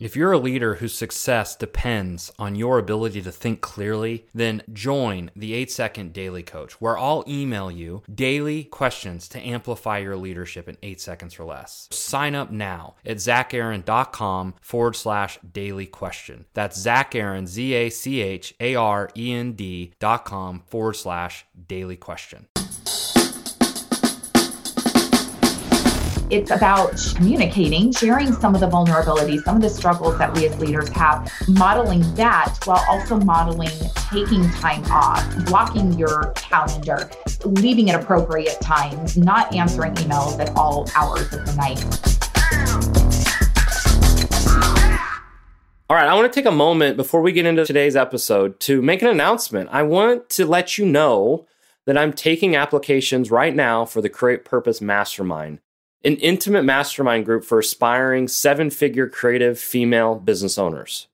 If you're a leader whose success depends on your ability to think clearly, then join the 8 Second Daily Coach, where I'll email you daily questions to amplify your leadership in 8 seconds or less. Sign up now at zacharend.com forward slash daily question. That's Zach Arend, Z A C H A R E N D dot com forward slash daily question. It's about communicating, sharing some of the vulnerabilities, some of the struggles that we as leaders have, modeling that while also modeling taking time off, blocking your calendar, leaving at appropriate times, not answering emails at all hours of the night. All right, I want to take a moment before we get into today's episode to make an announcement. I want to let you know that I'm taking applications right now for the Create Purpose Mastermind an intimate mastermind group for aspiring seven figure creative female business owners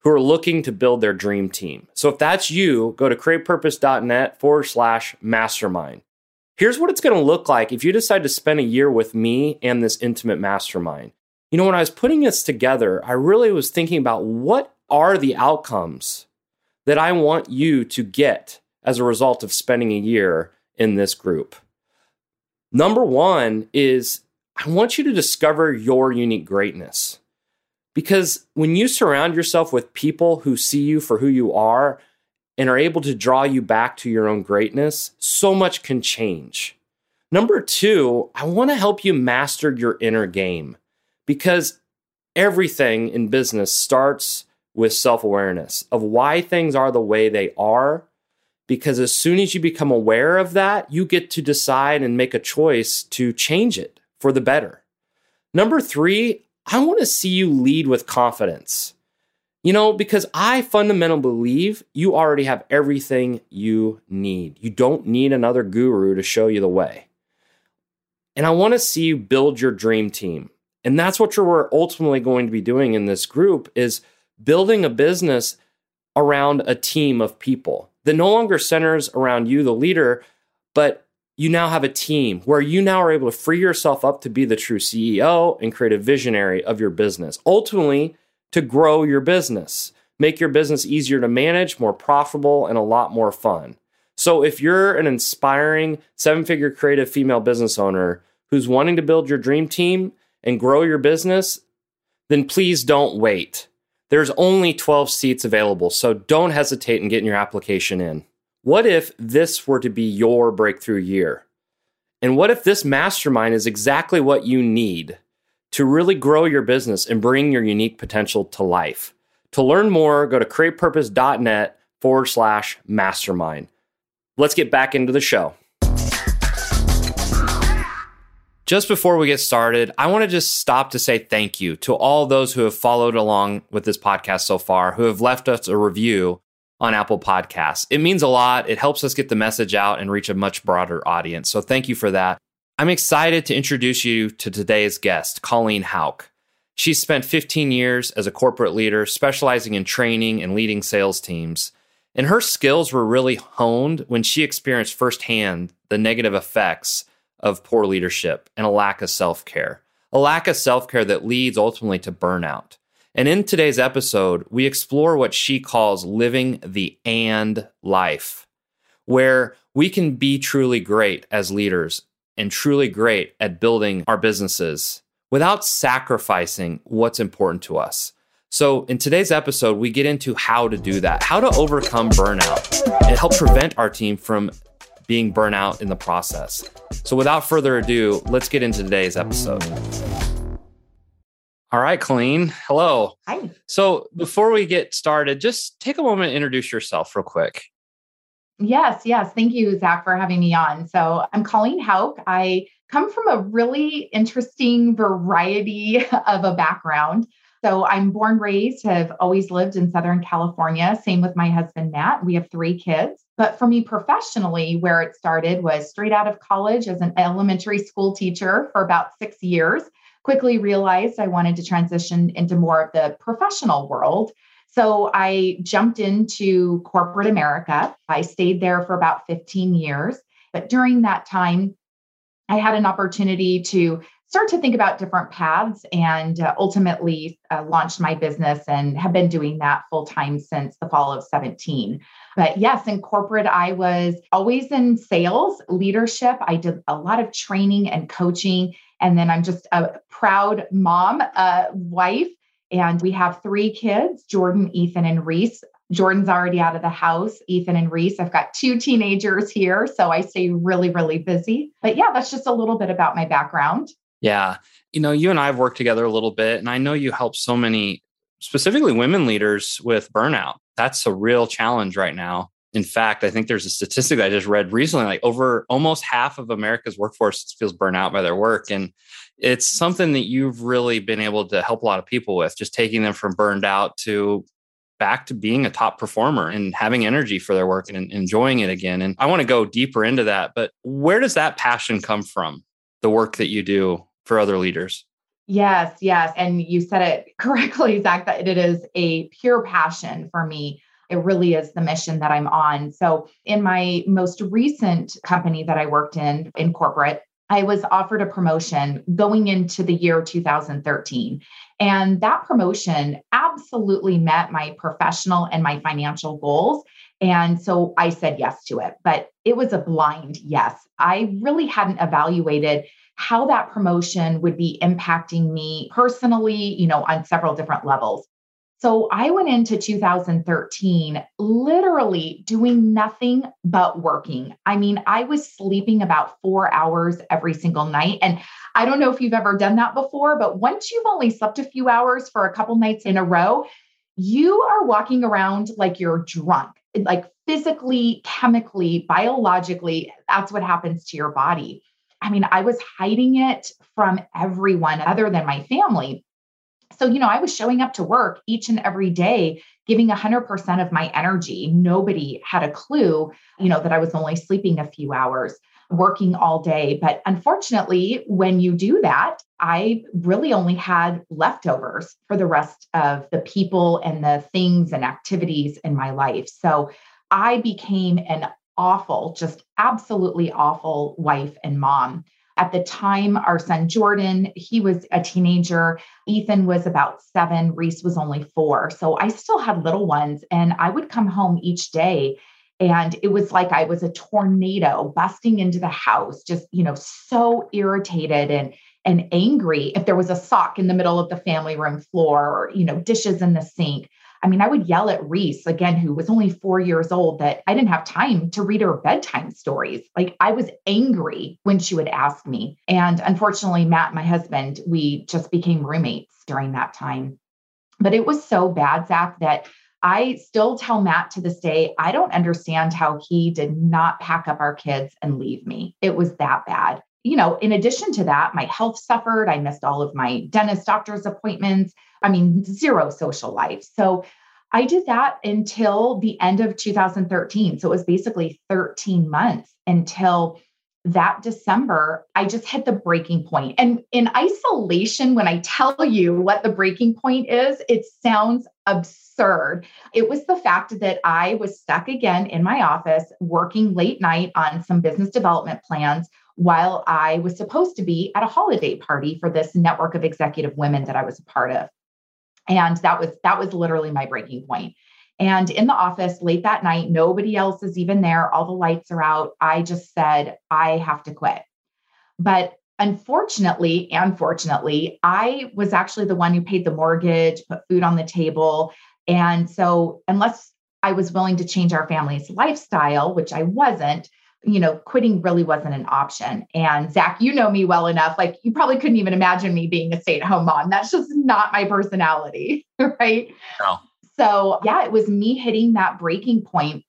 who are looking to build their dream team. So if that's you, go to createpurpose.net forward slash mastermind. Here's what it's going to look like if you decide to spend a year with me and this intimate mastermind. You know, when I was putting this together, I really was thinking about what are the outcomes that I want you to get as a result of spending a year in this group. Number one is I want you to discover your unique greatness. Because when you surround yourself with people who see you for who you are and are able to draw you back to your own greatness, so much can change. Number two, I want to help you master your inner game because everything in business starts with self awareness of why things are the way they are because as soon as you become aware of that, you get to decide and make a choice to change it for the better. Number three, I want to see you lead with confidence. You know, because I fundamentally believe you already have everything you need. You don't need another guru to show you the way. And I want to see you build your dream team. And that's what we're ultimately going to be doing in this group is building a business around a team of people that no longer centers around you, the leader, but you now have a team where you now are able to free yourself up to be the true CEO and create a visionary of your business. Ultimately, to grow your business, make your business easier to manage, more profitable, and a lot more fun. So, if you're an inspiring seven figure creative female business owner who's wanting to build your dream team and grow your business, then please don't wait. There's only 12 seats available, so don't hesitate in getting your application in. What if this were to be your breakthrough year? And what if this mastermind is exactly what you need to really grow your business and bring your unique potential to life? To learn more, go to createpurpose.net forward slash mastermind. Let's get back into the show. Just before we get started, I want to just stop to say thank you to all those who have followed along with this podcast so far, who have left us a review on Apple Podcasts. It means a lot. It helps us get the message out and reach a much broader audience. So thank you for that. I'm excited to introduce you to today's guest, Colleen Hauk. She's spent 15 years as a corporate leader, specializing in training and leading sales teams. And her skills were really honed when she experienced firsthand the negative effects of poor leadership and a lack of self care, a lack of self care that leads ultimately to burnout. And in today's episode, we explore what she calls living the and life, where we can be truly great as leaders and truly great at building our businesses without sacrificing what's important to us. So, in today's episode, we get into how to do that, how to overcome burnout, and help prevent our team from being burnt out in the process. So, without further ado, let's get into today's episode. All right, Colleen. Hello. Hi. So, before we get started, just take a moment and introduce yourself real quick. Yes, yes. Thank you, Zach, for having me on. So, I'm Colleen Hauk. I come from a really interesting variety of a background. So I'm born, raised, have always lived in Southern California. Same with my husband, Matt. We have three kids. But for me professionally, where it started was straight out of college as an elementary school teacher for about six years. Quickly realized I wanted to transition into more of the professional world. So I jumped into corporate America. I stayed there for about 15 years. But during that time, I had an opportunity to start to think about different paths and uh, ultimately uh, launched my business and have been doing that full time since the fall of 17. But yes, in corporate, I was always in sales, leadership. I did a lot of training and coaching. And then I'm just a proud mom, uh, wife. And we have three kids Jordan, Ethan, and Reese. Jordan's already out of the house, Ethan and Reese. I've got two teenagers here, so I stay really, really busy. But yeah, that's just a little bit about my background. Yeah. You know, you and I have worked together a little bit, and I know you help so many, specifically women leaders with burnout. That's a real challenge right now. In fact, I think there's a statistic that I just read recently like over almost half of America's workforce feels burnout by their work. And it's something that you've really been able to help a lot of people with, just taking them from burned out to back to being a top performer and having energy for their work and enjoying it again. And I want to go deeper into that, but where does that passion come from? The work that you do for other leaders? Yes, yes. And you said it correctly, Zach, that it is a pure passion for me. It really is the mission that I'm on. So, in my most recent company that I worked in, in corporate, I was offered a promotion going into the year 2013. And that promotion absolutely met my professional and my financial goals. And so I said yes to it, but it was a blind yes. I really hadn't evaluated how that promotion would be impacting me personally, you know, on several different levels. So I went into 2013 literally doing nothing but working. I mean, I was sleeping about four hours every single night. And I don't know if you've ever done that before, but once you've only slept a few hours for a couple nights in a row, you are walking around like you're drunk, like physically, chemically, biologically. That's what happens to your body. I mean, I was hiding it from everyone other than my family. So, you know, I was showing up to work each and every day, giving 100% of my energy. Nobody had a clue, you know, that I was only sleeping a few hours, working all day. But unfortunately, when you do that, I really only had leftovers for the rest of the people and the things and activities in my life. So I became an awful, just absolutely awful wife and mom. At the time, our son Jordan, he was a teenager. Ethan was about seven. Reese was only four. So I still had little ones. And I would come home each day and it was like I was a tornado busting into the house, just, you know, so irritated and and angry if there was a sock in the middle of the family room floor or, you know, dishes in the sink. I mean, I would yell at Reese, again, who was only four years old, that I didn't have time to read her bedtime stories. Like I was angry when she would ask me. And unfortunately, Matt, my husband, we just became roommates during that time. But it was so bad, Zach, that I still tell Matt to this day, I don't understand how he did not pack up our kids and leave me. It was that bad. You know, in addition to that, my health suffered. I missed all of my dentist doctor's appointments. I mean, zero social life. So I did that until the end of 2013. So it was basically 13 months until that December, I just hit the breaking point. And in isolation, when I tell you what the breaking point is, it sounds absurd. It was the fact that I was stuck again in my office working late night on some business development plans while I was supposed to be at a holiday party for this network of executive women that I was a part of and that was that was literally my breaking point. and in the office late that night nobody else is even there. All the lights are out. I just said i have to quit. But unfortunately and fortunately i was actually the one who paid the mortgage put food on the table. And so unless i was willing to change our family's lifestyle which i wasn't you know, quitting really wasn't an option. And Zach, you know me well enough. Like, you probably couldn't even imagine me being a stay at home mom. That's just not my personality. Right. No. So, yeah, it was me hitting that breaking point.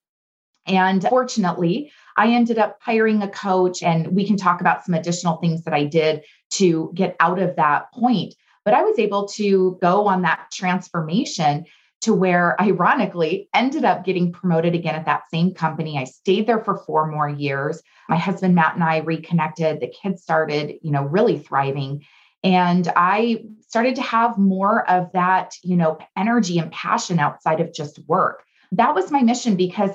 And fortunately, I ended up hiring a coach, and we can talk about some additional things that I did to get out of that point. But I was able to go on that transformation to where ironically ended up getting promoted again at that same company. I stayed there for four more years. My husband Matt and I reconnected. The kids started, you know, really thriving. And I started to have more of that, you know, energy and passion outside of just work. That was my mission because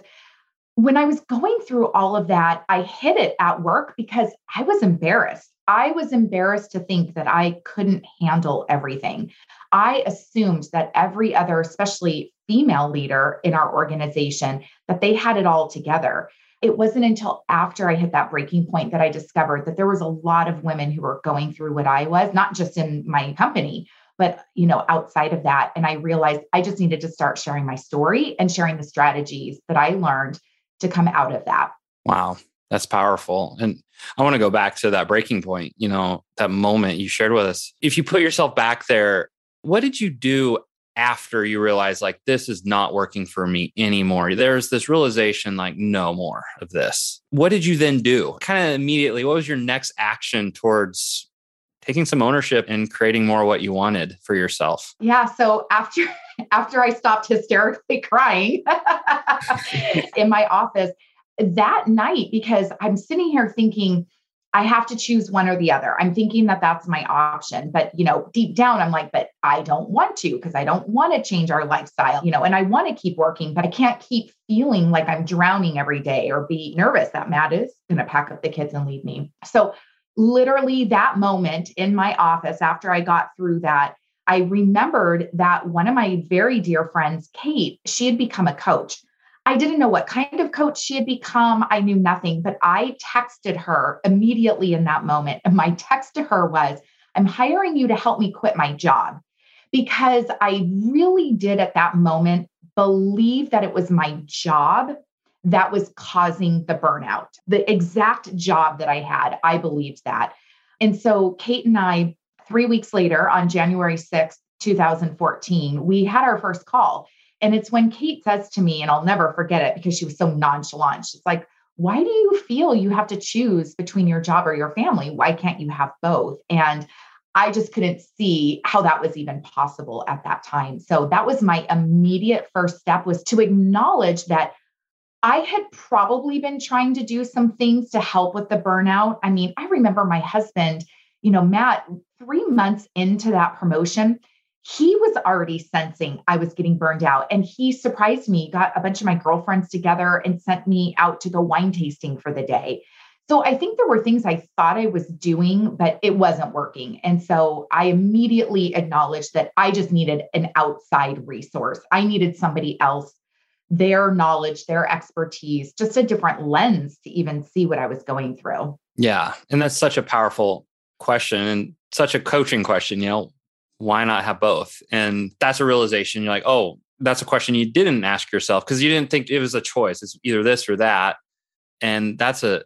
when I was going through all of that, I hid it at work because I was embarrassed. I was embarrassed to think that I couldn't handle everything. I assumed that every other, especially female leader in our organization, that they had it all together. It wasn't until after I hit that breaking point that I discovered that there was a lot of women who were going through what I was, not just in my company, but you know outside of that and i realized i just needed to start sharing my story and sharing the strategies that i learned to come out of that wow that's powerful and i want to go back to that breaking point you know that moment you shared with us if you put yourself back there what did you do after you realized like this is not working for me anymore there's this realization like no more of this what did you then do kind of immediately what was your next action towards taking some ownership and creating more what you wanted for yourself? Yeah. So after after I stopped hysterically crying in my office that night, because I'm sitting here thinking, I have to choose one or the other. I'm thinking that that's my option. But, you know, deep down, I'm like, but I don't want to because I don't want to change our lifestyle, you know, and I want to keep working, but I can't keep feeling like I'm drowning every day or be nervous that Matt is going to pack up the kids and leave me. So literally that moment in my office after I got through that, I remembered that one of my very dear friends, Kate, she had become a coach. I didn't know what kind of coach she had become. I knew nothing, but I texted her immediately in that moment. And my text to her was, I'm hiring you to help me quit my job because I really did at that moment believe that it was my job that was causing the burnout. The exact job that I had, I believed that. And so Kate and I, three weeks later on January 6th, 2014, we had our first call. And it's when Kate says to me, and I'll never forget it because she was so nonchalant. She's like, Why do you feel you have to choose between your job or your family? Why can't you have both? And I just couldn't see how that was even possible at that time. So that was my immediate first step was to acknowledge that I had probably been trying to do some things to help with the burnout. I mean, I remember my husband, you know, Matt, three months into that promotion, he was already sensing I was getting burned out. And he surprised me, got a bunch of my girlfriends together and sent me out to go wine tasting for the day. So I think there were things I thought I was doing, but it wasn't working. And so I immediately acknowledged that I just needed an outside resource. I needed somebody else their knowledge, their expertise, just a different lens to even see what I was going through. Yeah. And that's such a powerful question and such a coaching question. You know, why not have both? And that's a realization. You're like, oh, that's a question you didn't ask yourself because you didn't think it was a choice. It's either this or that. And that's a,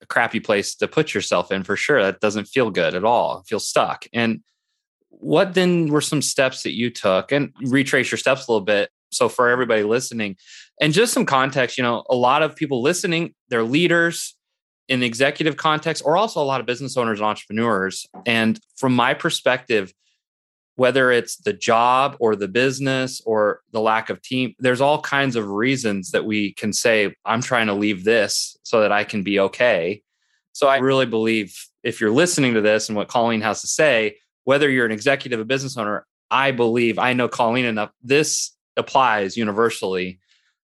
a crappy place to put yourself in for sure. That doesn't feel good at all. It feels stuck. And what then were some steps that you took and retrace your steps a little bit so for everybody listening, and just some context, you know, a lot of people listening, they're leaders in the executive context, or also a lot of business owners and entrepreneurs. And from my perspective, whether it's the job or the business or the lack of team, there's all kinds of reasons that we can say, I'm trying to leave this so that I can be okay. So I really believe if you're listening to this and what Colleen has to say, whether you're an executive, a business owner, I believe I know Colleen enough. This applies universally.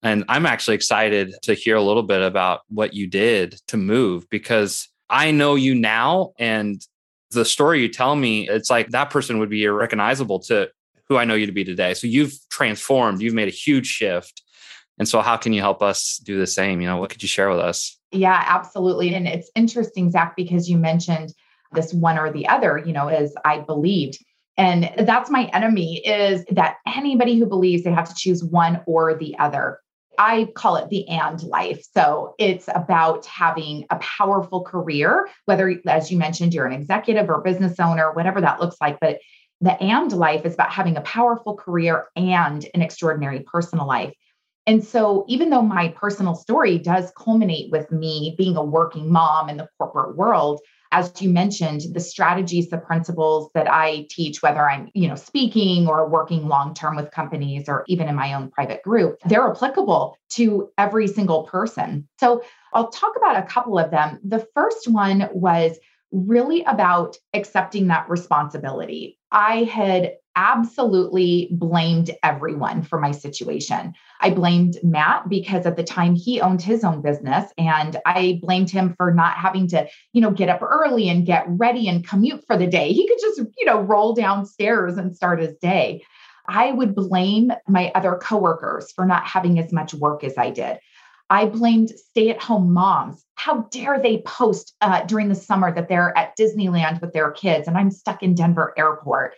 And I'm actually excited to hear a little bit about what you did to move because I know you now and the story you tell me, it's like that person would be irrecognizable to who I know you to be today. So you've transformed, you've made a huge shift. And so, how can you help us do the same? You know, what could you share with us? Yeah, absolutely. And it's interesting, Zach, because you mentioned this one or the other, you know, as I believed. And that's my enemy is that anybody who believes they have to choose one or the other. I call it the and life. So it's about having a powerful career, whether, as you mentioned, you're an executive or business owner, whatever that looks like. But the and life is about having a powerful career and an extraordinary personal life. And so, even though my personal story does culminate with me being a working mom in the corporate world, as you mentioned the strategies the principles that i teach whether i'm you know speaking or working long term with companies or even in my own private group they're applicable to every single person. So i'll talk about a couple of them. The first one was really about accepting that responsibility. I had absolutely blamed everyone for my situation. I blamed Matt because at the time he owned his own business and I blamed him for not having to, you know, get up early and get ready and commute for the day. He could just, you know, roll downstairs and start his day. I would blame my other coworkers for not having as much work as I did. I blamed stay at home moms. How dare they post uh, during the summer that they're at Disneyland with their kids and I'm stuck in Denver airport.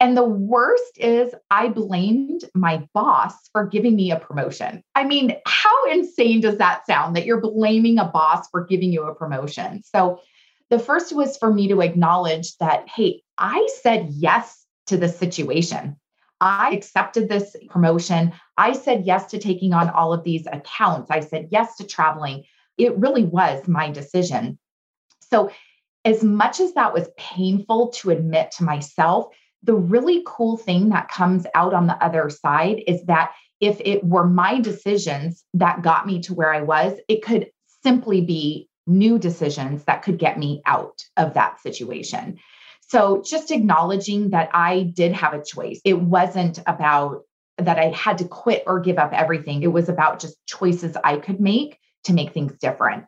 And the worst is, I blamed my boss for giving me a promotion. I mean, how insane does that sound that you're blaming a boss for giving you a promotion? So, the first was for me to acknowledge that, hey, I said yes to the situation. I accepted this promotion. I said yes to taking on all of these accounts. I said yes to traveling. It really was my decision. So, as much as that was painful to admit to myself, the really cool thing that comes out on the other side is that if it were my decisions that got me to where I was, it could simply be new decisions that could get me out of that situation. So just acknowledging that I did have a choice. It wasn't about that I had to quit or give up everything. It was about just choices I could make to make things different.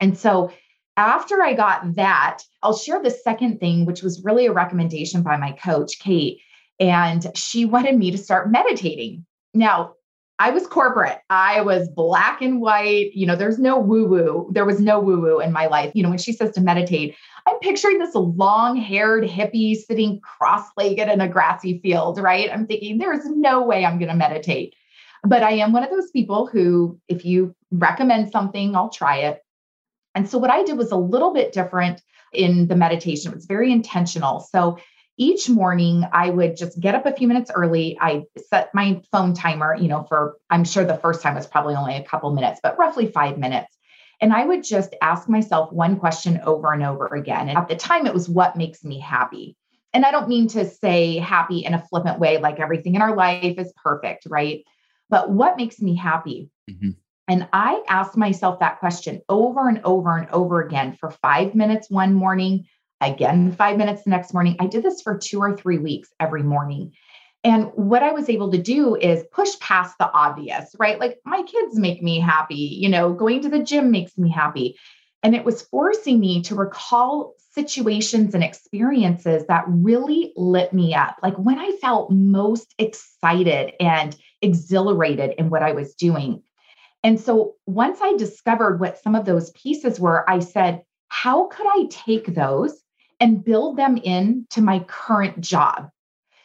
And so after I got that, I'll share the second thing, which was really a recommendation by my coach, Kate. And she wanted me to start meditating. Now, I was corporate. I was black and white. You know, there's no woo woo. There was no woo woo in my life. You know, when she says to meditate, I'm picturing this long haired hippie sitting cross legged in a grassy field, right? I'm thinking, there's no way I'm going to meditate. But I am one of those people who, if you recommend something, I'll try it. And so what I did was a little bit different in the meditation. It was very intentional. So each morning I would just get up a few minutes early. I set my phone timer, you know, for I'm sure the first time was probably only a couple minutes, but roughly 5 minutes. And I would just ask myself one question over and over again. And at the time it was what makes me happy. And I don't mean to say happy in a flippant way like everything in our life is perfect, right? But what makes me happy? Mm-hmm. And I asked myself that question over and over and over again for five minutes one morning, again, five minutes the next morning. I did this for two or three weeks every morning. And what I was able to do is push past the obvious, right? Like my kids make me happy, you know, going to the gym makes me happy. And it was forcing me to recall situations and experiences that really lit me up. Like when I felt most excited and exhilarated in what I was doing. And so once I discovered what some of those pieces were, I said, how could I take those and build them into my current job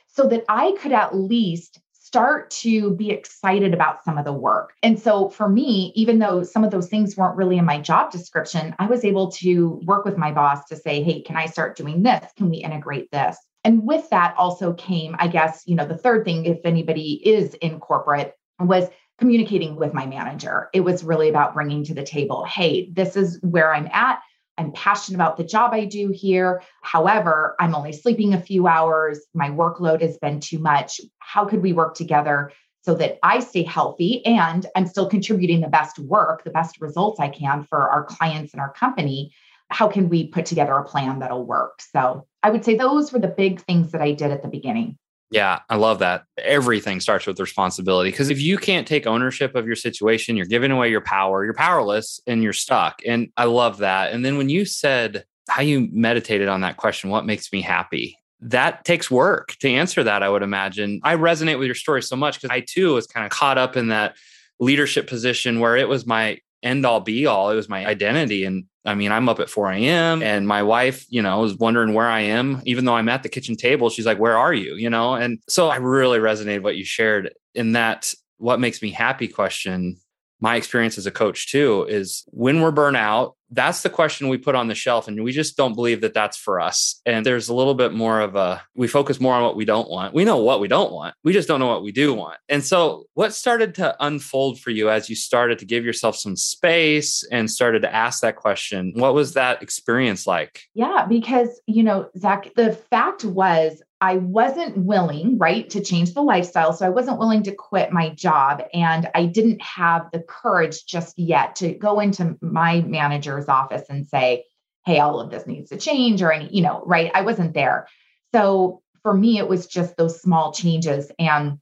so that I could at least start to be excited about some of the work. And so for me, even though some of those things weren't really in my job description, I was able to work with my boss to say, hey, can I start doing this? Can we integrate this? And with that also came, I guess, you know, the third thing, if anybody is in corporate, was communicating with my manager. It was really about bringing to the table, hey, this is where I'm at. I'm passionate about the job I do here. However, I'm only sleeping a few hours. My workload has been too much. How could we work together so that I stay healthy and I'm still contributing the best work, the best results I can for our clients and our company? How can we put together a plan that'll work? So I would say those were the big things that I did at the beginning. Yeah, I love that. Everything starts with responsibility because if you can't take ownership of your situation, you're giving away your power, you're powerless and you're stuck. And I love that. And then when you said how you meditated on that question, what makes me happy? That takes work to answer that, I would imagine. I resonate with your story so much because I too was kind of caught up in that leadership position where it was my end all be all. It was my identity. And I mean, I'm up at 4 a.m. and my wife, you know, is wondering where I am. Even though I'm at the kitchen table, she's like, Where are you? You know, and so I really resonated what you shared in that what makes me happy question my experience as a coach too is when we're burnt out that's the question we put on the shelf and we just don't believe that that's for us. And there's a little bit more of a we focus more on what we don't want. We know what we don't want. We just don't know what we do want. And so what started to unfold for you as you started to give yourself some space and started to ask that question what was that experience like? Yeah because you know zach the fact was I wasn't willing, right, to change the lifestyle. So I wasn't willing to quit my job. And I didn't have the courage just yet to go into my manager's office and say, hey, all of this needs to change or any, you know, right. I wasn't there. So for me, it was just those small changes. And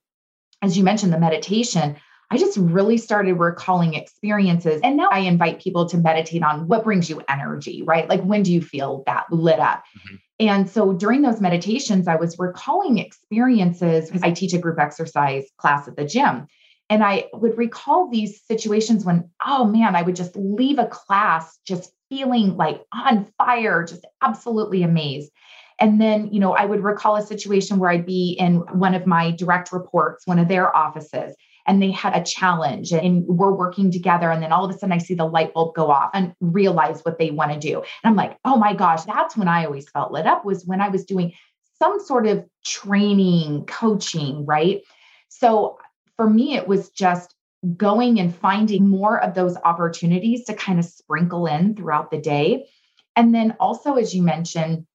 as you mentioned, the meditation, I just really started recalling experiences. And now I invite people to meditate on what brings you energy, right? Like when do you feel that lit up? Mm-hmm. And so during those meditations, I was recalling experiences because I teach a group exercise class at the gym. And I would recall these situations when, oh man, I would just leave a class just feeling like on fire, just absolutely amazed. And then, you know, I would recall a situation where I'd be in one of my direct reports, one of their offices, and they had a challenge and we're working together. And then all of a sudden I see the light bulb go off and realize what they want to do. And I'm like, oh my gosh, that's when I always felt lit up was when I was doing some sort of training, coaching, right? So for me, it was just going and finding more of those opportunities to kind of sprinkle in throughout the day. And then also, as you mentioned,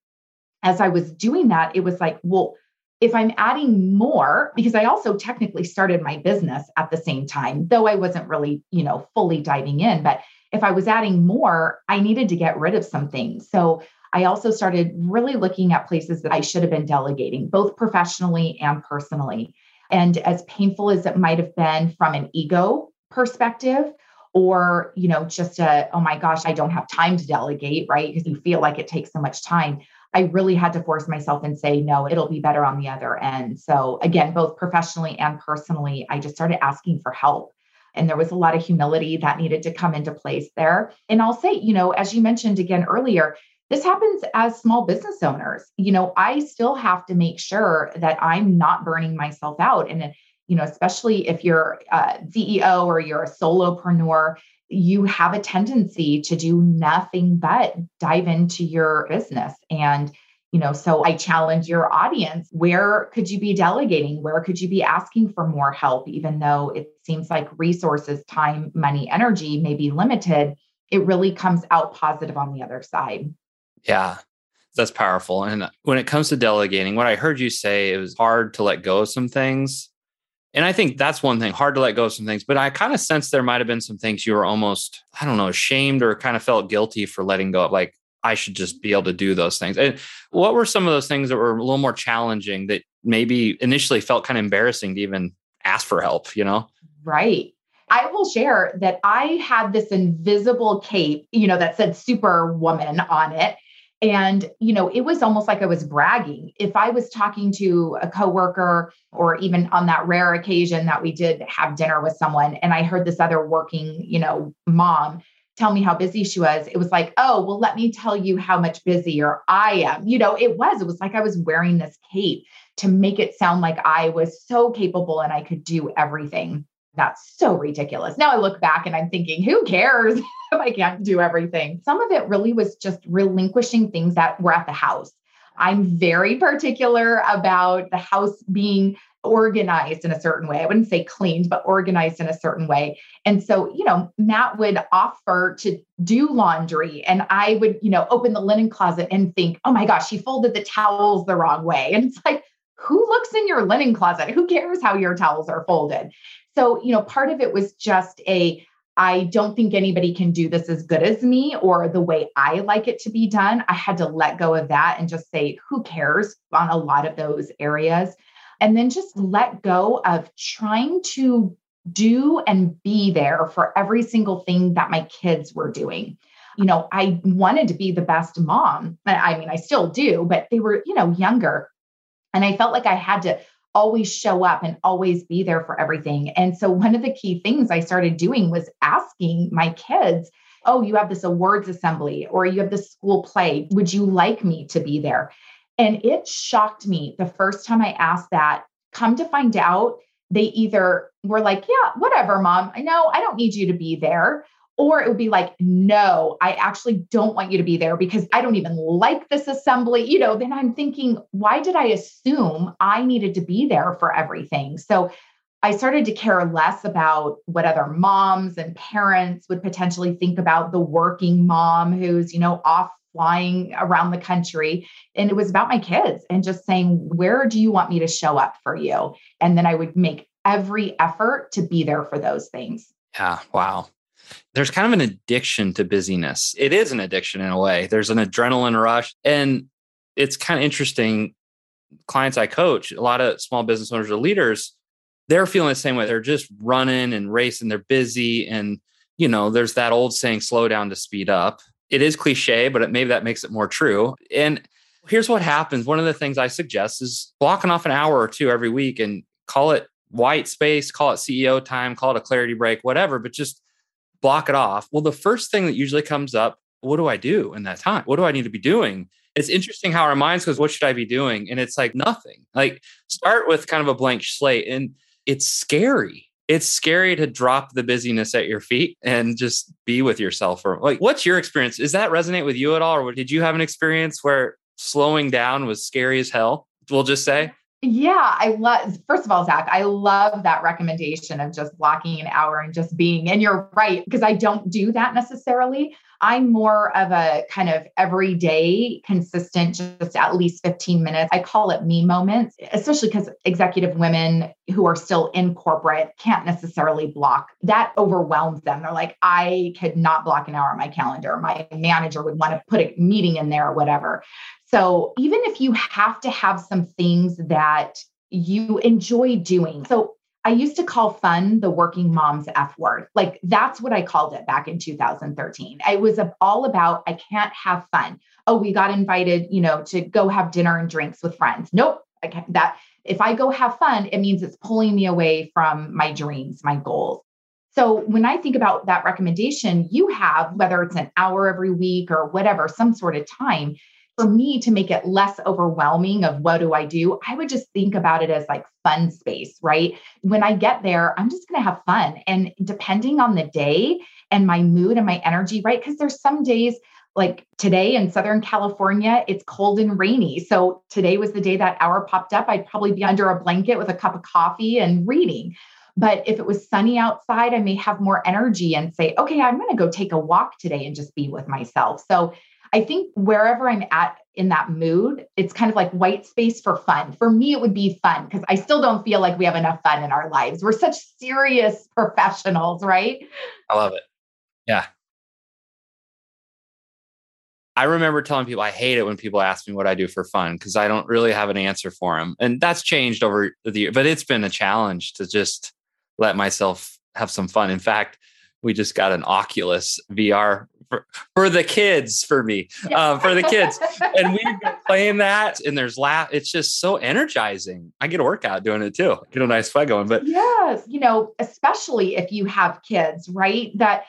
as I was doing that, it was like, well, if I'm adding more, because I also technically started my business at the same time, though I wasn't really, you know, fully diving in. But if I was adding more, I needed to get rid of some things. So I also started really looking at places that I should have been delegating, both professionally and personally. And as painful as it might have been from an ego perspective, or, you know, just a, oh my gosh, I don't have time to delegate, right? Because you feel like it takes so much time. I really had to force myself and say, no, it'll be better on the other end. So, again, both professionally and personally, I just started asking for help. And there was a lot of humility that needed to come into place there. And I'll say, you know, as you mentioned again earlier, this happens as small business owners. You know, I still have to make sure that I'm not burning myself out. And, you know, especially if you're a CEO or you're a solopreneur, you have a tendency to do nothing but dive into your business. And, you know, so I challenge your audience where could you be delegating? Where could you be asking for more help? Even though it seems like resources, time, money, energy may be limited, it really comes out positive on the other side. Yeah, that's powerful. And when it comes to delegating, what I heard you say, it was hard to let go of some things and I think that's one thing, hard to let go of some things. But I kind of sense there might have been some things you were almost, I don't know, ashamed or kind of felt guilty for letting go of. Like, I should just be able to do those things. And what were some of those things that were a little more challenging that maybe initially felt kind of embarrassing to even ask for help, you know? Right. I will share that I had this invisible cape, you know, that said superwoman on it. And, you know, it was almost like I was bragging. If I was talking to a coworker or even on that rare occasion that we did have dinner with someone and I heard this other working, you know, mom tell me how busy she was, it was like, oh, well, let me tell you how much busier I am. You know, it was, it was like I was wearing this cape to make it sound like I was so capable and I could do everything. That's so ridiculous. Now I look back and I'm thinking, who cares? if I can't do everything. Some of it really was just relinquishing things that were at the house. I'm very particular about the house being organized in a certain way. I wouldn't say cleaned, but organized in a certain way. And so, you know, Matt would offer to do laundry and I would, you know, open the linen closet and think, oh my gosh, she folded the towels the wrong way. And it's like, who looks in your linen closet? Who cares how your towels are folded? So, you know, part of it was just a I don't think anybody can do this as good as me or the way I like it to be done. I had to let go of that and just say, who cares on a lot of those areas. And then just let go of trying to do and be there for every single thing that my kids were doing. You know, I wanted to be the best mom. I mean, I still do, but they were, you know, younger. And I felt like I had to always show up and always be there for everything. And so, one of the key things I started doing was asking my kids, Oh, you have this awards assembly or you have this school play. Would you like me to be there? And it shocked me the first time I asked that. Come to find out, they either were like, Yeah, whatever, mom. I know I don't need you to be there. Or it would be like, no, I actually don't want you to be there because I don't even like this assembly. You know, then I'm thinking, why did I assume I needed to be there for everything? So I started to care less about what other moms and parents would potentially think about the working mom who's, you know, off flying around the country. And it was about my kids and just saying, where do you want me to show up for you? And then I would make every effort to be there for those things. Yeah. Wow there's kind of an addiction to busyness. It is an addiction in a way. There's an adrenaline rush. And it's kind of interesting. clients I coach, a lot of small business owners or leaders, they're feeling the same way. They're just running and racing, they're busy. And, you know, there's that old saying, slow down to speed up. It is cliche, but it, maybe that makes it more true. And here's what happens. One of the things I suggest is blocking off an hour or two every week and call it white space, call it CEO time, call it a clarity break, whatever, but just block it off. Well, the first thing that usually comes up, what do I do in that time? What do I need to be doing? It's interesting how our minds goes, what should I be doing? And it's like nothing. Like start with kind of a blank slate. And it's scary. It's scary to drop the busyness at your feet and just be with yourself. Or like, what's your experience? Does that resonate with you at all? Or did you have an experience where slowing down was scary as hell? We'll just say. Yeah, I love, first of all, Zach, I love that recommendation of just blocking an hour and just being. And you're right, because I don't do that necessarily. I'm more of a kind of everyday, consistent, just at least 15 minutes. I call it me moments, especially because executive women who are still in corporate can't necessarily block. That overwhelms them. They're like, I could not block an hour on my calendar. My manager would want to put a meeting in there or whatever. So even if you have to have some things that you enjoy doing. So I used to call fun the working mom's F word. Like that's what I called it back in 2013. It was all about I can't have fun. Oh, we got invited, you know, to go have dinner and drinks with friends. Nope. I can't, that if I go have fun, it means it's pulling me away from my dreams, my goals. So when I think about that recommendation, you have, whether it's an hour every week or whatever, some sort of time, for me to make it less overwhelming of what do I do, I would just think about it as like fun space, right? When I get there, I'm just going to have fun. And depending on the day and my mood and my energy, right? Because there's some days like today in Southern California, it's cold and rainy. So today was the day that hour popped up. I'd probably be under a blanket with a cup of coffee and reading. But if it was sunny outside, I may have more energy and say, okay, I'm going to go take a walk today and just be with myself. So I think wherever I'm at in that mood, it's kind of like white space for fun. For me, it would be fun because I still don't feel like we have enough fun in our lives. We're such serious professionals, right? I love it. Yeah. I remember telling people I hate it when people ask me what I do for fun because I don't really have an answer for them. And that's changed over the year, but it's been a challenge to just let myself have some fun. In fact, we just got an Oculus VR for, for the kids for me uh, for the kids. And we've been playing that and there's laugh it's just so energizing. I get a workout doing it too get a nice fight going but yes you know especially if you have kids right? That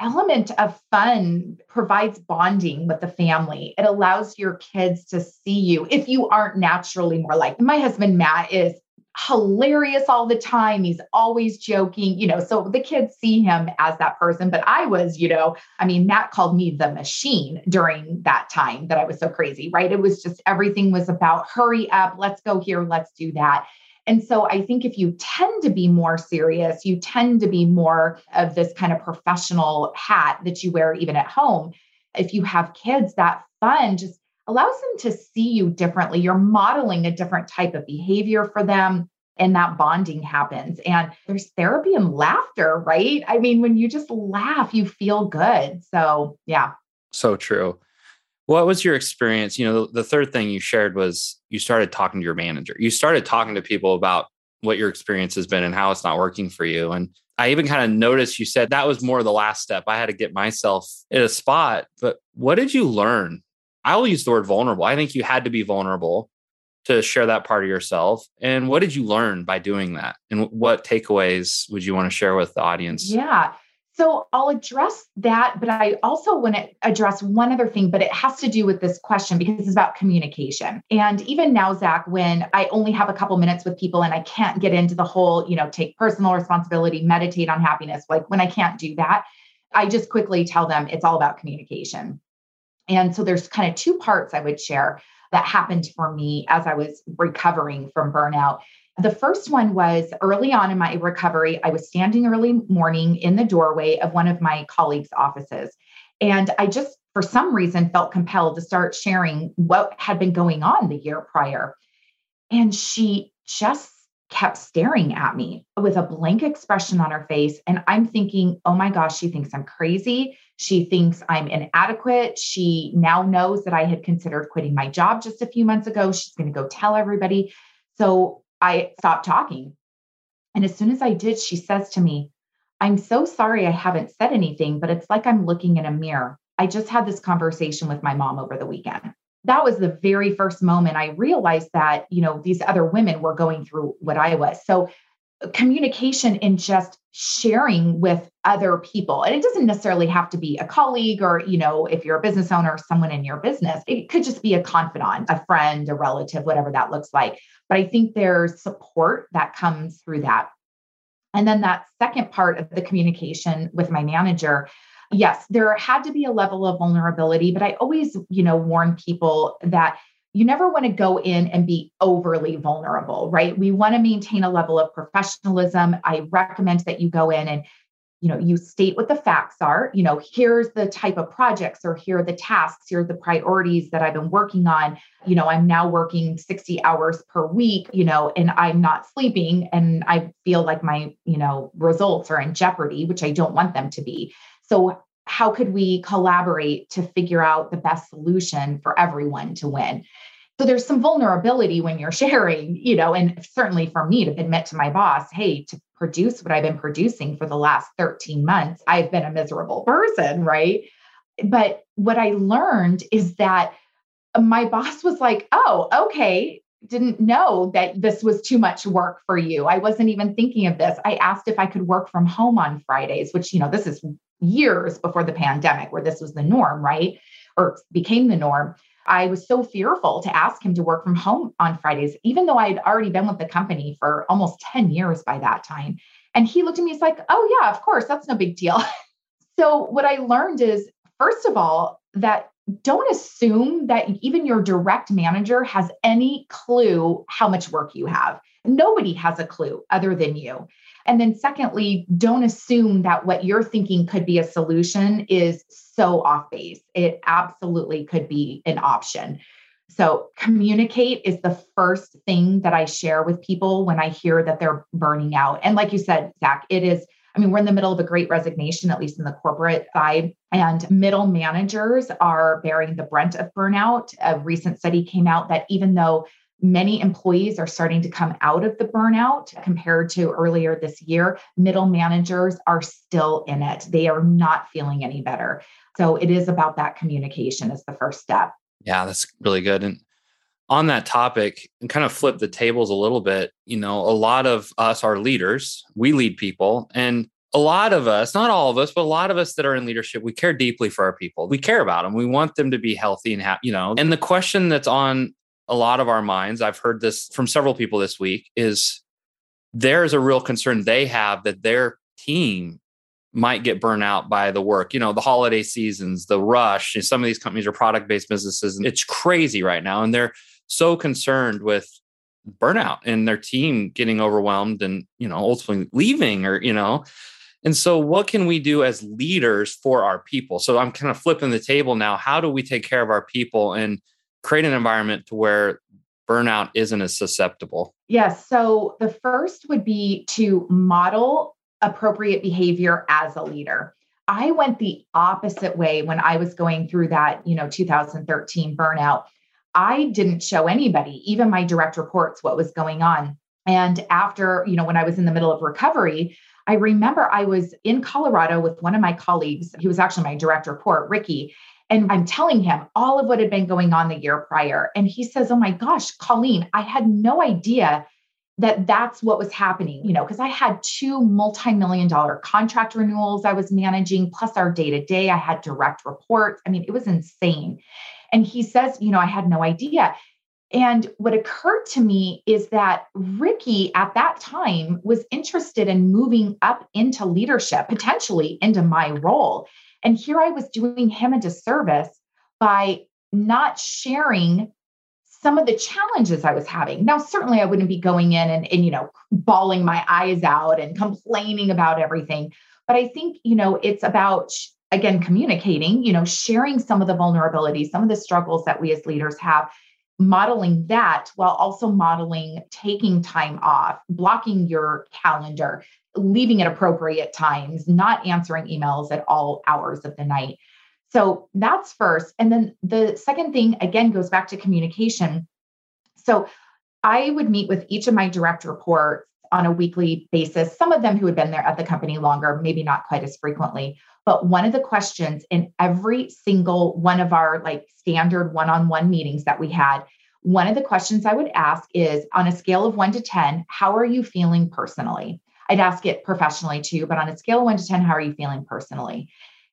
element of fun provides bonding with the family. It allows your kids to see you if you aren't naturally more like my husband Matt is hilarious all the time. He's always joking, you know. So the kids see him as that person. But I was, you know, I mean, Matt called me the machine during that time that I was so crazy, right? It was just everything was about hurry up, let's go here, let's do that. And so I think if you tend to be more serious, you tend to be more of this kind of professional hat that you wear even at home. If you have kids, that fun just allows them to see you differently. You're modeling a different type of behavior for them. And that bonding happens. And there's therapy and laughter, right? I mean, when you just laugh, you feel good. So, yeah. So true. What was your experience? You know, the, third thing you shared was you started talking to your manager. You started talking to people about what your experience has been and how it's not working for you. And I even kind of noticed you said that was more the last step. I had to get myself in a spot. But what did you learn I will use the word vulnerable. I think you had to be vulnerable to share that part of yourself. And what did you learn by doing that? And what takeaways would you want to share with the audience? Yeah. So I'll address that, but I also want to address one other thing, but it has to do with this question because it's about communication. And even now, Zach, when I only have a couple minutes with people and I can't get into the whole, you know, take personal responsibility, meditate on happiness, like when I can't do that, I just quickly tell them it's all about communication. And so there's kind of two parts I would share that happened for me as I was recovering from burnout. The first one was early on in my recovery, I was standing early morning in the doorway of one of my colleagues' offices. And I just, for some reason, felt compelled to start sharing what had been going on the year prior. And she just kept staring at me with a blank expression on her face. And I'm thinking, oh my gosh, she thinks I'm crazy. She thinks I'm inadequate. She now knows that I had considered quitting my job just a few months ago. She's going to go tell everybody. So I stopped talking. And as soon as I did, she says to me, I'm so sorry I haven't said anything, but it's like I'm looking in a mirror. I just had this conversation with my mom over the weekend that was the very first moment I realized that, you know, these other women were going through what I was. So communication and just sharing with other people and it doesn't necessarily have to be a colleague or you know if you're a business owner someone in your business it could just be a confidant a friend a relative whatever that looks like but i think there's support that comes through that and then that second part of the communication with my manager yes, there had to be a level of vulnerability, but I always, you know, warn people that you never want to go in and be overly vulnerable, right? We want to maintain a level of professionalism. I recommend that you go in and you know you state what the facts are you know here's the type of projects or here are the tasks here are the priorities that i've been working on you know i'm now working 60 hours per week you know and i'm not sleeping and i feel like my you know results are in jeopardy which i don't want them to be so, how could we collaborate to figure out the best solution for everyone to win? So there's some vulnerability when you're sharing, you know, and certainly for me to admit to my boss, hey, to produce what I've been producing for the last 13 months, I've been a miserable person, right? But what I learned is that my boss was like, oh, okay, didn't know that this was too much work for you. I wasn't even thinking of this. I asked if I could work from home on Fridays, which, you know, this is years before the pandemic where this was the norm, right? Or became the norm. I was so fearful to ask him to work from home on Fridays, even though I'd already been with the company for almost 10 years by that time. And he looked at me, he's like, oh, yeah, of course, that's no big deal. so, what I learned is, first of all, that don't assume that even your direct manager has any clue how much work you have. Nobody has a clue other than you. And then, secondly, don't assume that what you're thinking could be a solution is so off base. It absolutely could be an option. So, communicate is the first thing that I share with people when I hear that they're burning out. And, like you said, Zach, it is, I mean, we're in the middle of a great resignation, at least in the corporate side, and middle managers are bearing the brunt of burnout. A recent study came out that even though Many employees are starting to come out of the burnout compared to earlier this year. Middle managers are still in it. They are not feeling any better. So it is about that communication as the first step. Yeah, that's really good. And on that topic, and kind of flip the tables a little bit, you know, a lot of us are leaders, we lead people, and a lot of us, not all of us, but a lot of us that are in leadership, we care deeply for our people. We care about them. We want them to be healthy and happy, you know. And the question that's on a lot of our minds, I've heard this from several people this week, is there's a real concern they have that their team might get burnt out by the work. You know, the holiday seasons, the rush. And some of these companies are product based businesses, and it's crazy right now. And they're so concerned with burnout and their team getting overwhelmed and, you know, ultimately leaving or, you know, and so, what can we do as leaders for our people? So, I'm kind of flipping the table now. How do we take care of our people and create an environment to where burnout isn't as susceptible? Yes. So the first would be to model appropriate behavior as a leader. I went the opposite way when I was going through that, you know, 2013 burnout. I didn't show anybody, even my direct reports, what was going on. And after, you know, when I was in the middle of recovery, I remember I was in Colorado with one of my colleagues. He was actually my direct report, Ricky. And I'm telling him all of what had been going on the year prior. And he says, Oh my gosh, Colleen, I had no idea that that's what was happening, you know, because I had two multi million dollar contract renewals I was managing, plus our day to day. I had direct reports. I mean, it was insane. And he says, You know, I had no idea. And what occurred to me is that Ricky at that time was interested in moving up into leadership, potentially into my role. And here I was doing him a disservice by not sharing some of the challenges I was having. Now, certainly I wouldn't be going in and, and, you know, bawling my eyes out and complaining about everything. But I think, you know, it's about, again, communicating, you know, sharing some of the vulnerabilities, some of the struggles that we as leaders have, modeling that while also modeling taking time off, blocking your calendar, leaving at appropriate times, not answering emails at all hours of the night. So that's first. And then the second thing, again, goes back to communication. So I would meet with each of my direct reports on a weekly basis, some of them who had been there at the company longer, maybe not quite as frequently. But one of the questions in every single one of our like standard one on one meetings that we had, one of the questions I would ask is on a scale of one to 10, how are you feeling personally? I'd ask it professionally too, but on a scale of one to 10, how are you feeling personally?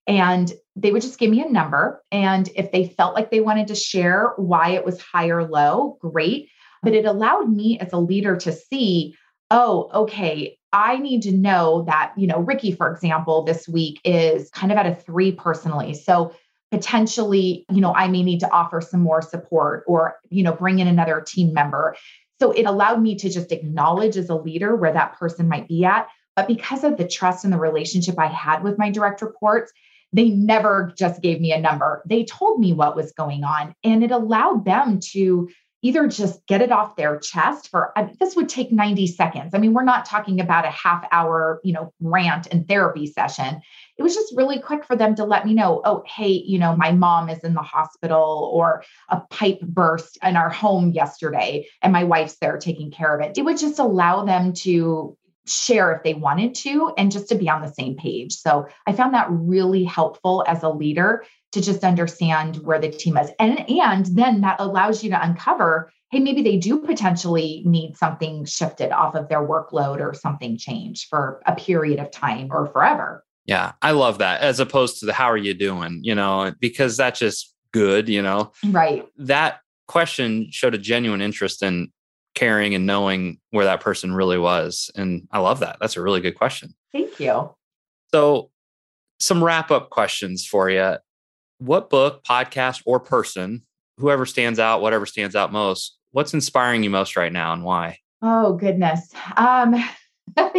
And they would just give me a number. And if they felt like they wanted to share why it was high or low, great. But it allowed me as a leader to see, oh, okay, I need to know that, you know, Ricky, for example, this week is kind of at a three personally. So potentially, you know, I may need to offer some more support or, you know, bring in another team member. So it allowed me to just acknowledge as a leader where that person might be at. But because of the trust and the relationship I had with my direct reports, they never just gave me a number. They told me what was going on and it allowed them to either just get it off their chest for this would take 90 seconds. I mean, we're not talking about a half hour, you know, rant and therapy session. It was just really quick for them to let me know, oh, hey, you know, my mom is in the hospital or a pipe burst in our home yesterday and my wife's there taking care of it. It would just allow them to share if they wanted to and just to be on the same page. So I found that really helpful as a leader to just understand where the team is. And and then that allows you to uncover, hey, maybe they do potentially need something shifted off of their workload or something changed for a period of time or forever. Yeah, I love that as opposed to the how are you doing, you know, because that's just good, you know. Right. That question showed a genuine interest in caring and knowing where that person really was. And I love that. That's a really good question. Thank you. So, some wrap up questions for you. What book, podcast, or person, whoever stands out, whatever stands out most, what's inspiring you most right now and why? Oh, goodness. Um,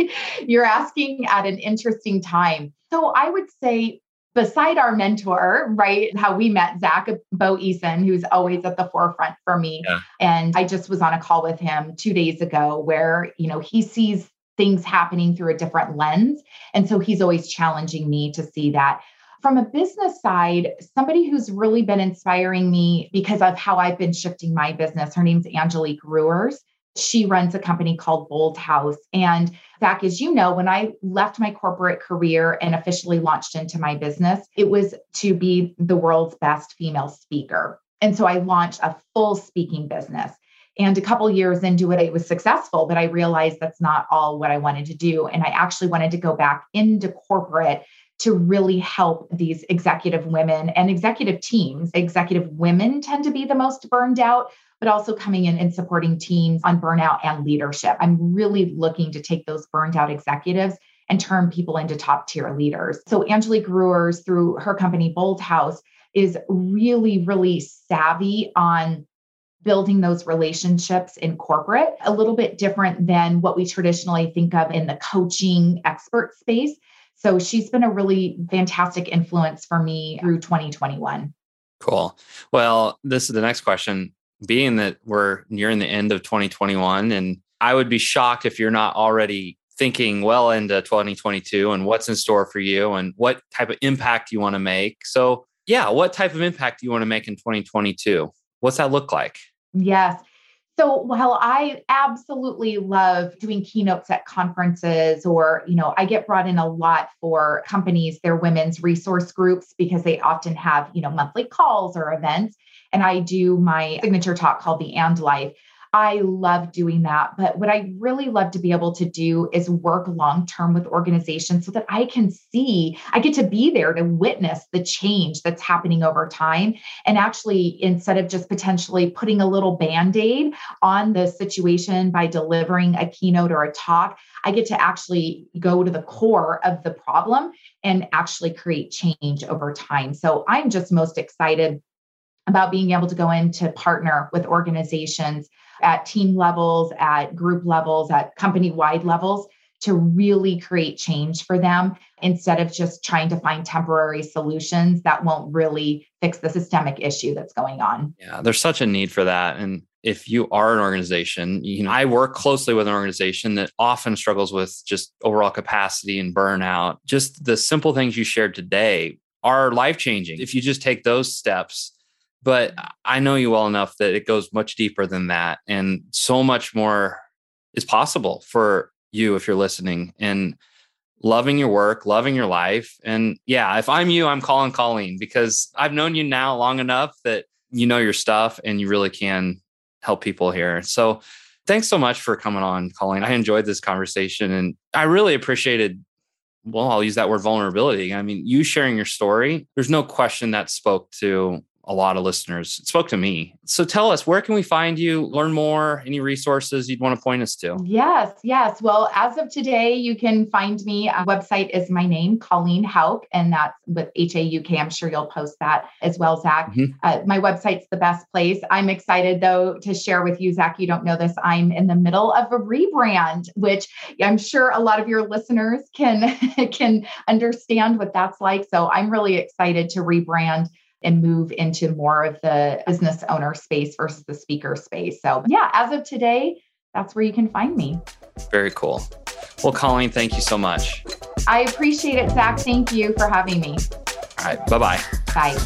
you're asking at an interesting time. So, I would say beside our mentor, right? How we met Zach Bo Eason, who's always at the forefront for me. Yeah. And I just was on a call with him two days ago where, you know, he sees things happening through a different lens. And so he's always challenging me to see that. From a business side, somebody who's really been inspiring me because of how I've been shifting my business, her name's Angelique Hewers. She runs a company called Boldhaus. And Zach, as you know, when I left my corporate career and officially launched into my business, it was to be the world's best female speaker. And so I launched a full speaking business. And a couple years into it, it was successful, but I realized that's not all what I wanted to do. And I actually wanted to go back into corporate to really help these executive women and executive teams. Executive women tend to be the most burned out, but also coming in and supporting teams on burnout and leadership. I'm really looking to take those burned out executives and turn people into top tier leaders. So Angelique Hewers, through her company Boldhaus, is really, really savvy on building those relationships in corporate, a little bit different than what we traditionally think of in the coaching expert space. So she's been a really fantastic influence for me through 2021. Cool. Well, this is the next question being that we're nearing the end of 2021 and I would be shocked if you're not already thinking well into 2022 and what's in store for you and what type of impact you want to make. So, yeah, what type of impact do you want to make in 2022? What's that look like? Yes. So while I absolutely love doing keynotes at conferences or, you know, I get brought in a lot for companies, their women's resource groups because they often have, you know, monthly calls or events and I do my signature talk called the And Life. I love doing that. But what I really love to be able to do is work long term with organizations so that I can see, I get to be there to witness the change that's happening over time. And actually, instead of just potentially putting a little band aid on the situation by delivering a keynote or a talk, I get to actually go to the core of the problem and actually create change over time. So I'm just most excited about being able to go in to partner with organizations at team levels, at group levels, at company wide levels to really create change for them instead of just trying to find temporary solutions that won't really fix the systemic issue that's going on. Yeah, there's such a need for that. And if you are an organization, you know, I work closely with an organization that often struggles with just overall capacity and burnout. Just the simple things you shared today are life changing if you just take those steps. But I know you well enough that it goes much deeper than that. And so much more is possible for you if you're listening and loving your work, loving your life. And yeah, if I'm you, I'm calling Colleen because I've known you now long enough that you know your stuff and you really can help people here. So thanks so much for coming on, Colleen. I enjoyed this conversation and I really appreciated well, I'll use that word vulnerability. I mean, you sharing your story, there's no question that spoke to a lot of listeners. It spoke to me. So tell us, where can we find you, learn more, any resources you'd want to point us to? Yes, yes. Well, as of today, you can find me. A website is my name, Colleen Hauk, and that's with H A U K. I'm sure you'll post that as well, Zach. Mm-hmm. Uh, my website's the best place. I'm excited though to share with you, Zach. You don't know this. I'm in the middle of a rebrand, which I'm sure a lot of your listeners can can understand what that's like. So I'm really excited to rebrand and move into more of the business owner space versus the speaker space. So, yeah, as of today, that's where you can find me. Very cool. Well, Colleen, thank you so much. I appreciate it, Zach. Thank you for having me. All right. Bye-bye. Bye.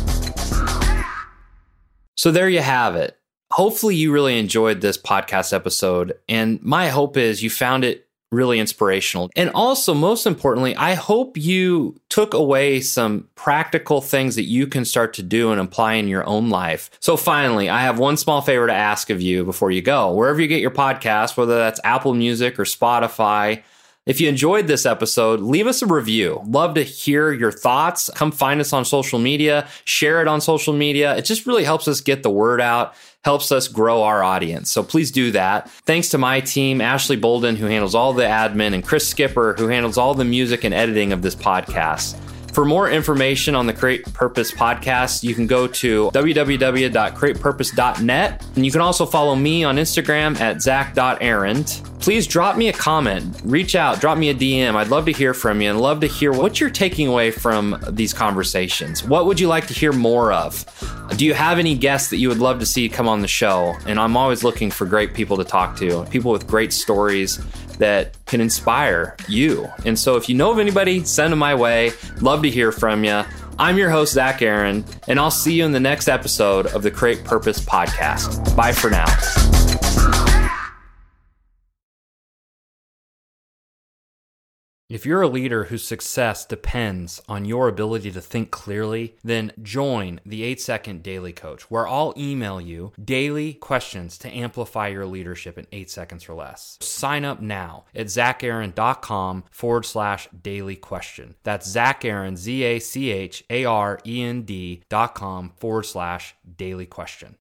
So, there you have it. Hopefully, you really enjoyed this podcast episode. And my hope is you found it really inspirational. And also, most importantly, I hope you took away some practical things that you can start to do and apply in your own life. So, finally, I have one small favor to ask of you before you go. Wherever you get your podcast, whether that's Apple Music or Spotify, if you enjoyed this episode, leave us a review. Love to hear your thoughts. Come find us on social media, share it on social media. It just really helps us get the word out helps us grow our audience. So please do that. Thanks to my team, Ashley Bolden, who handles all the admin, and Chris Skipper, who handles all the music and editing of this podcast. For more information on the Create Purpose podcast, you can go to www.createpurpose.net. And you can also follow me on Instagram at zach.arend. Please drop me a comment, reach out, drop me a DM. I'd love to hear from you and love to hear what you're taking away from these conversations. What would you like to hear more of? Do you have any guests that you would love to see come on the show? And I'm always looking for great people to talk to, people with great stories that can inspire you. And so if you know of anybody, send them my way. Love to hear from you. I'm your host, Zach Arend, and I'll see you in the next episode of the Create Purpose podcast. Bye for now. If you're a leader whose success depends on your ability to think clearly, then join the 8 Second Daily Coach, where I'll email you daily questions to amplify your leadership in 8 seconds or less. Sign up now at zacharend.com forward slash daily question. That's Zach Arend, Z A C H A R E N D dot com forward slash daily question.